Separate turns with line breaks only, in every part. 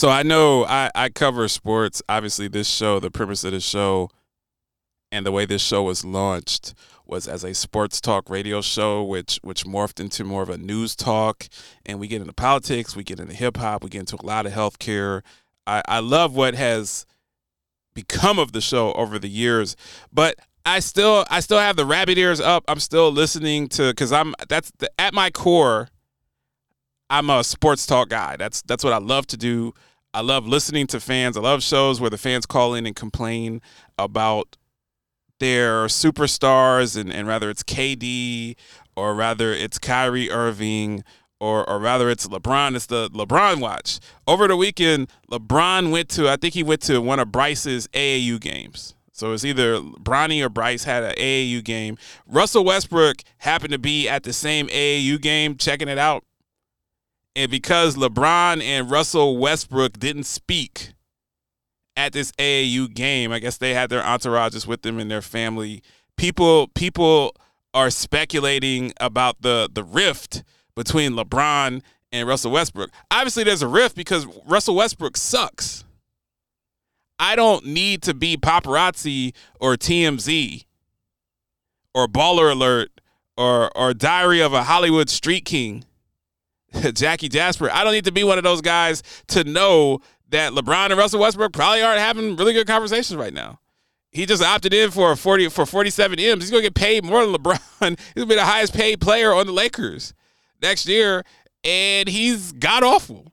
So I know I, I cover sports. Obviously, this show, the premise of the show, and the way this show was launched was as a sports talk radio show, which which morphed into more of a news talk. And we get into politics, we get into hip hop, we get into a lot of healthcare. I, I love what has become of the show over the years, but I still I still have the rabbit ears up. I'm still listening to because I'm that's the, at my core. I'm a sports talk guy. That's that's what I love to do. I love listening to fans. I love shows where the fans call in and complain about their superstars and, and rather it's KD or rather it's Kyrie Irving or or rather it's LeBron. It's the LeBron watch. Over the weekend, LeBron went to I think he went to one of Bryce's AAU games. So it's either Bronny or Bryce had an AAU game. Russell Westbrook happened to be at the same AAU game checking it out. And because LeBron and Russell Westbrook didn't speak at this AAU game, I guess they had their entourages with them and their family. People people are speculating about the the rift between LeBron and Russell Westbrook. Obviously there's a rift because Russell Westbrook sucks. I don't need to be paparazzi or TMZ or Baller Alert or or Diary of a Hollywood Street King Jackie Jasper. I don't need to be one of those guys to know that LeBron and Russell Westbrook probably aren't having really good conversations right now. He just opted in for 40 for 47 M's. He's gonna get paid more than LeBron. He's gonna be the highest paid player on the Lakers next year, and he's god awful.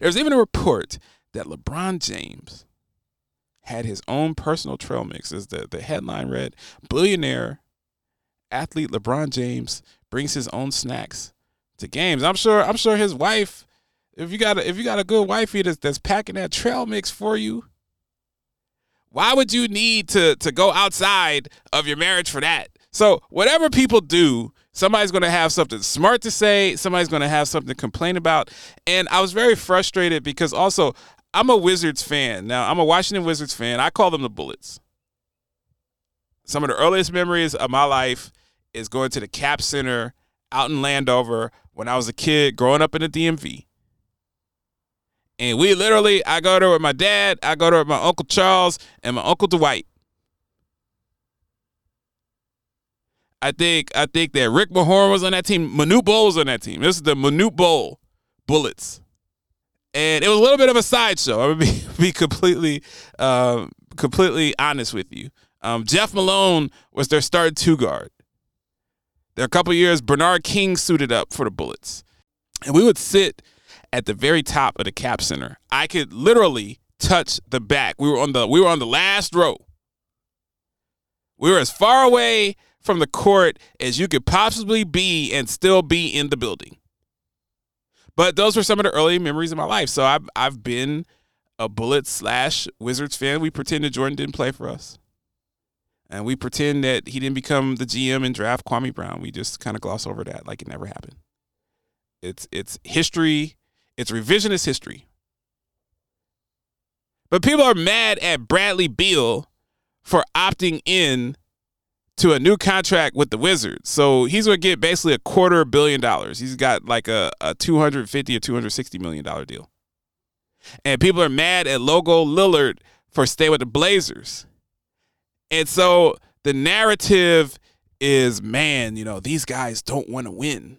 There's even a report that LeBron James had his own personal trail mix. As the, the headline read, billionaire athlete LeBron James brings his own snacks to games. I'm sure. I'm sure his wife. If you got a, if you got a good wifey that's, that's packing that trail mix for you, why would you need to to go outside of your marriage for that? So whatever people do, somebody's going to have something smart to say. Somebody's going to have something to complain about. And I was very frustrated because also I'm a Wizards fan. Now I'm a Washington Wizards fan. I call them the Bullets. Some of the earliest memories of my life is going to the Cap Center out in Landover when I was a kid growing up in the DMV. And we literally, I go there with my dad, I go there with my Uncle Charles and my Uncle Dwight. I think I think that Rick Mahorn was on that team. Manute Bol was on that team. This is the Manute Bol Bullets. And it was a little bit of a sideshow. I'm gonna be, be completely uh, completely honest with you. Um, Jeff Malone was their starting two guard. A couple years, Bernard King suited up for the Bullets. And we would sit at the very top of the cap center. I could literally touch the back. We were on the we were on the last row. We were as far away from the court as you could possibly be and still be in the building. But those were some of the early memories of my life. So I've I've been a Bullets slash Wizards fan. We pretended Jordan didn't play for us and we pretend that he didn't become the GM and draft Kwame Brown. We just kind of gloss over that like it never happened. It's it's history. It's revisionist history. But people are mad at Bradley Beal for opting in to a new contract with the Wizards. So he's going to get basically a quarter billion dollars. He's got like a, a 250 or 260 million dollar deal. And people are mad at Logo Lillard for staying with the Blazers. And so the narrative is man, you know, these guys don't want to win.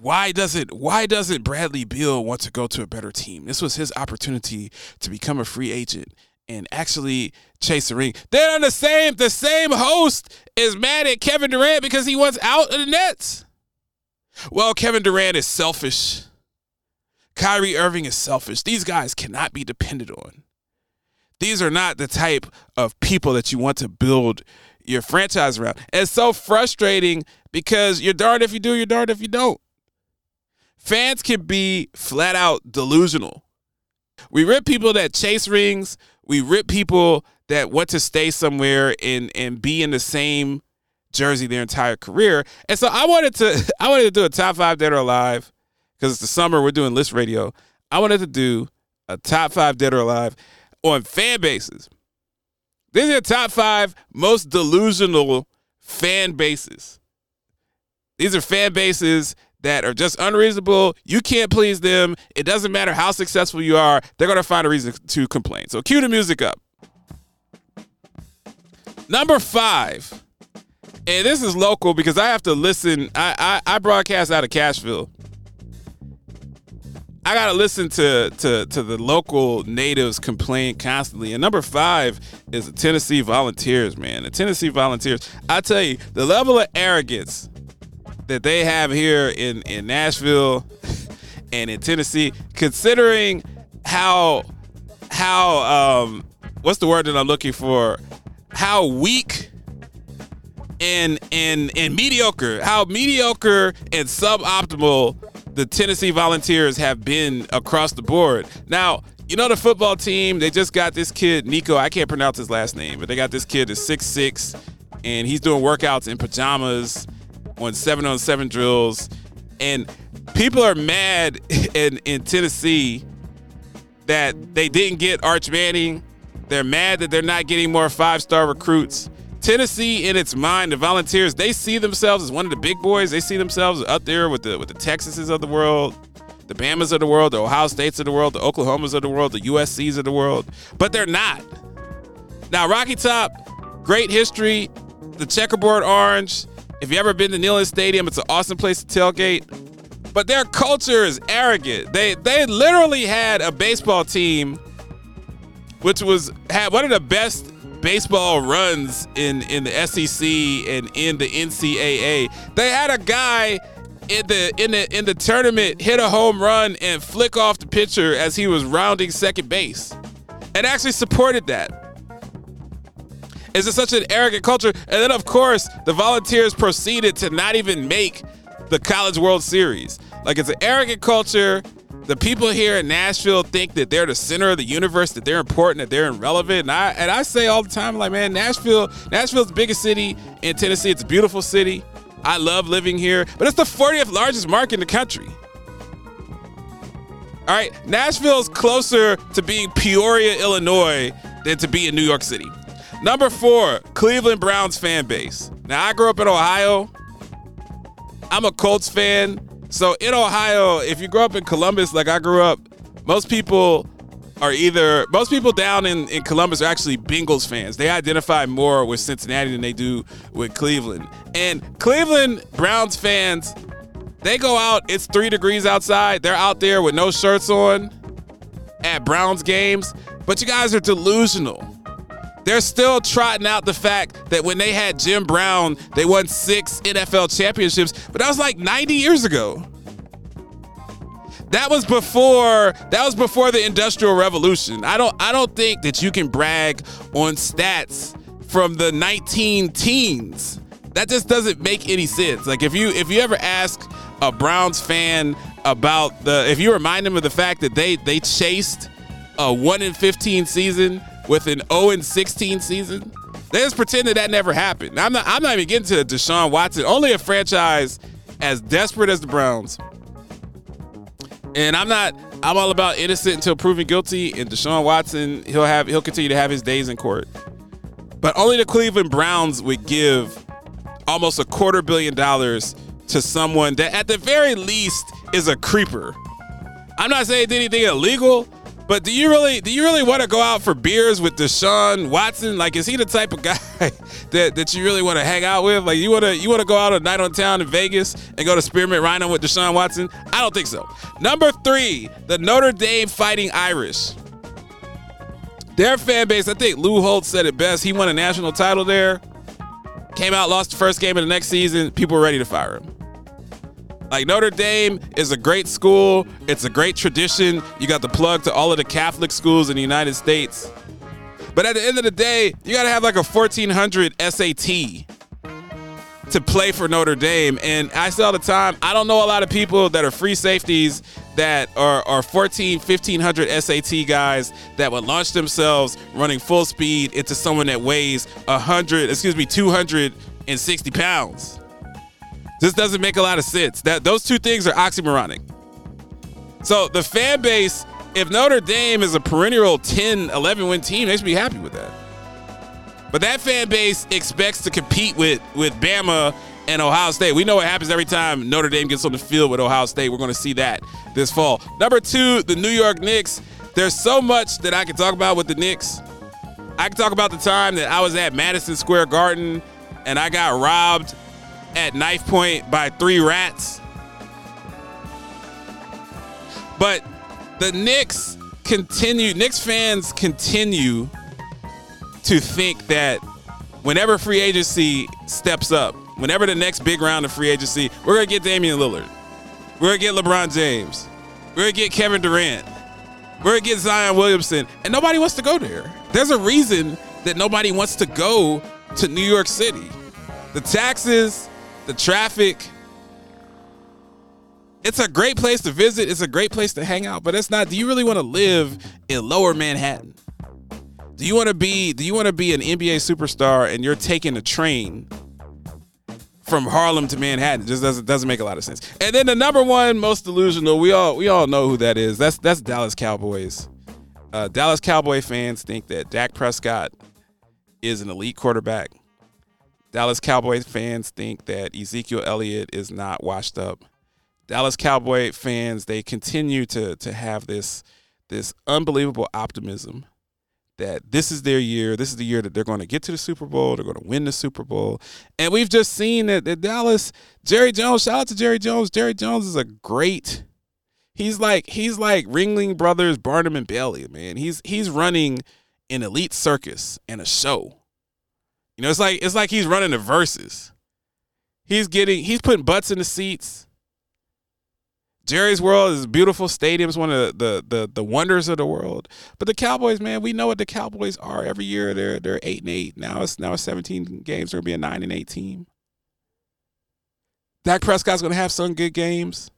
Why doesn't why doesn't Bradley Beal want to go to a better team? This was his opportunity to become a free agent and actually chase a ring. Then on the same the same host is mad at Kevin Durant because he wants out of the Nets. Well, Kevin Durant is selfish. Kyrie Irving is selfish. These guys cannot be depended on. These are not the type of people that you want to build your franchise around. It's so frustrating because you're darned if you do, you're darned if you don't. Fans can be flat out delusional. We rip people that chase rings. We rip people that want to stay somewhere and and be in the same jersey their entire career. And so I wanted to I wanted to do a top five dead or alive because it's the summer. We're doing list radio. I wanted to do a top five dead or alive on fan bases. These are the top five most delusional fan bases. These are fan bases that are just unreasonable. You can't please them. It doesn't matter how successful you are, they're going to find a reason to complain. So cue the music up. Number five, and this is local because I have to listen. I, I, I broadcast out of Cashville. I gotta listen to, to to the local natives complain constantly. And number five is the Tennessee Volunteers, man. The Tennessee Volunteers. I tell you, the level of arrogance that they have here in in Nashville and in Tennessee, considering how how um what's the word that I'm looking for? How weak and and and mediocre, how mediocre and suboptimal the Tennessee Volunteers have been across the board. Now, you know the football team, they just got this kid, Nico, I can't pronounce his last name, but they got this kid that's six six, and he's doing workouts in pajamas on seven on seven drills. And people are mad in, in Tennessee that they didn't get Arch Manning. They're mad that they're not getting more five star recruits. Tennessee, in its mind, the Volunteers, they see themselves as one of the big boys. They see themselves up there with the with the Texases of the world, the Bamas of the world, the Ohio States of the world, the Oklahomas of the world, the USCs of the world. But they're not. Now, Rocky Top, great history, the checkerboard orange. If you ever been to Neyland Stadium, it's an awesome place to tailgate. But their culture is arrogant. They they literally had a baseball team, which was had one of the best baseball runs in in the SEC and in the NCAA. They had a guy in the in the in the tournament hit a home run and flick off the pitcher as he was rounding second base, and actually supported that. Is it such an arrogant culture? And then of course the Volunteers proceeded to not even make the College World Series. Like it's an arrogant culture the people here in Nashville think that they're the center of the universe, that they're important, that they're irrelevant. And I and I say all the time, like, man, Nashville, Nashville's the biggest city in Tennessee. It's a beautiful city. I love living here, but it's the 40th largest market in the country. All right, Nashville's closer to being Peoria, Illinois, than to be in New York City. Number four, Cleveland Browns fan base. Now, I grew up in Ohio. I'm a Colts fan. So in Ohio, if you grow up in Columbus, like I grew up, most people are either most people down in, in Columbus are actually Bengals fans. They identify more with Cincinnati than they do with Cleveland. And Cleveland Browns fans, they go out, it's three degrees outside. They're out there with no shirts on at Browns games. But you guys are delusional. They're still trotting out the fact that when they had Jim Brown, they won six NFL championships, but that was like 90 years ago. That was before that was before the industrial revolution. I don't I don't think that you can brag on stats from the 19 teens. That just doesn't make any sense. Like if you if you ever ask a Browns fan about the if you remind them of the fact that they they chased a 1 in 15 season with an 0 16 season. They just pretend that that never happened. I'm not. I'm not even getting to Deshaun Watson. Only a franchise as desperate as the Browns. And I'm not. I'm all about innocent until proven guilty. And Deshaun Watson, he'll have. He'll continue to have his days in court. But only the Cleveland Browns would give almost a quarter billion dollars to someone that, at the very least, is a creeper. I'm not saying anything illegal, but do you really do you really want to go out for beers with Deshaun Watson? Like, is he the type of guy that, that you really want to hang out with? Like, you want to you want to go out a night on town in Vegas and go to Spearmint Rhino with Deshaun Watson? I don't think so. Number three, the Notre Dame Fighting Irish. Their fan base, I think Lou Holtz said it best. He won a national title there. Came out, lost the first game of the next season. People were ready to fire him. Like Notre Dame is a great school. It's a great tradition. You got the plug to all of the Catholic schools in the United States. But at the end of the day, you got to have like a 1400 SAT to play for Notre Dame. And I say all the time, I don't know a lot of people that are free safeties that are, are 14, 1500 SAT guys that would launch themselves running full speed into someone that weighs 100, excuse me, 260 pounds. This doesn't make a lot of sense. That those two things are oxymoronic. So the fan base, if Notre Dame is a perennial 10, 11 win team, they should be happy with that. But that fan base expects to compete with with Bama and Ohio State. We know what happens every time Notre Dame gets on the field with Ohio State. We're going to see that this fall. Number two, the New York Knicks. There's so much that I can talk about with the Knicks. I can talk about the time that I was at Madison Square Garden and I got robbed at knife point by three rats. But the Knicks continue, Knicks fans continue to think that whenever free agency steps up, whenever the next big round of free agency, we're gonna get Damian Lillard, we're gonna get LeBron James, we're gonna get Kevin Durant, we're gonna get Zion Williamson, and nobody wants to go there. There's a reason that nobody wants to go to New York City. The taxes, the traffic. It's a great place to visit. It's a great place to hang out, but it's not. Do you really want to live in Lower Manhattan? Do you want to be? Do you want to be an NBA superstar and you're taking a train from Harlem to Manhattan? It just doesn't doesn't make a lot of sense. And then the number one most delusional, we all we all know who that is. That's that's Dallas Cowboys. Uh, Dallas Cowboy fans think that Dak Prescott is an elite quarterback. Dallas Cowboys fans think that Ezekiel Elliott is not washed up. Dallas Cowboy fans they continue to to have this this unbelievable optimism that this is their year. This is the year that they're going to get to the Super Bowl. They're going to win the Super Bowl. And we've just seen that, that Dallas, Jerry Jones, shout out to Jerry Jones. Jerry Jones is a great He's like he's like Ringling Brothers, Barnum and Bailey, man. He's he's running an elite circus and a show. You know, it's like it's like he's running the verses. He's getting he's putting butts in the seats. Jerry's World is beautiful stadium. It's one of the, the, the the wonders of the world. But the Cowboys, man, we know what the Cowboys are. Every year they're they're eight and eight. Now it's now it's 17 games. They're gonna be a nine and eight team. Dak Prescott's gonna have some good games.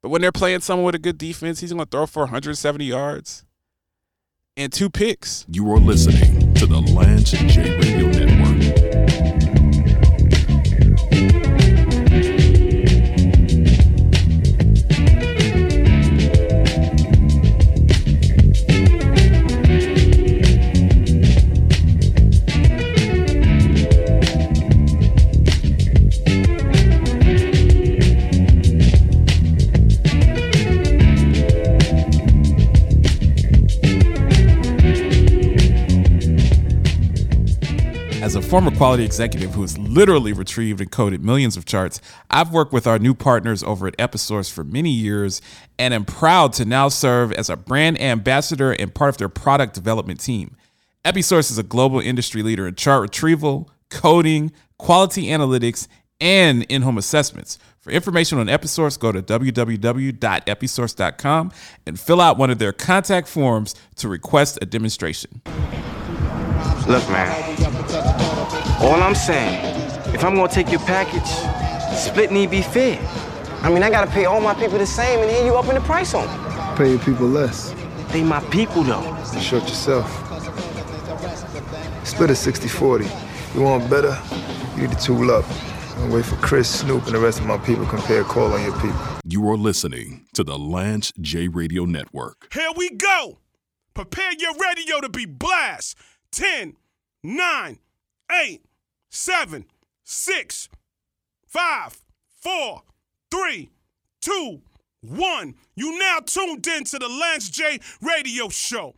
But when they're playing someone with a good defense, he's to throw for 170 yards and two picks.
You are listening to the Lance J Radio Network.
Former quality executive who has literally retrieved and coded millions of charts, I've worked with our new partners over at Episource for many years and am proud to now serve as a brand ambassador and part of their product development team. Episource is a global industry leader in chart retrieval, coding, quality analytics, and in-home assessments. For information on Episource, go to www.episource.com and fill out one of their contact forms to request a demonstration.
Look, man. All I'm saying, if I'm gonna take your package, split need be fair. I mean, I gotta pay all my people the same, and here you upping the price on them.
Pay your people less.
They my people though.
You short yourself. Split it 60-40. You want better? You need to tool up. And wait for Chris, Snoop, and the rest of my people to compare a call on your people.
You are listening to the Lance J Radio Network.
Here we go. Prepare your radio to be blast. 10, 9, 8, 7, 6, 5, 4, 3, 2, 1. You now tuned in to the Lance J Radio Show.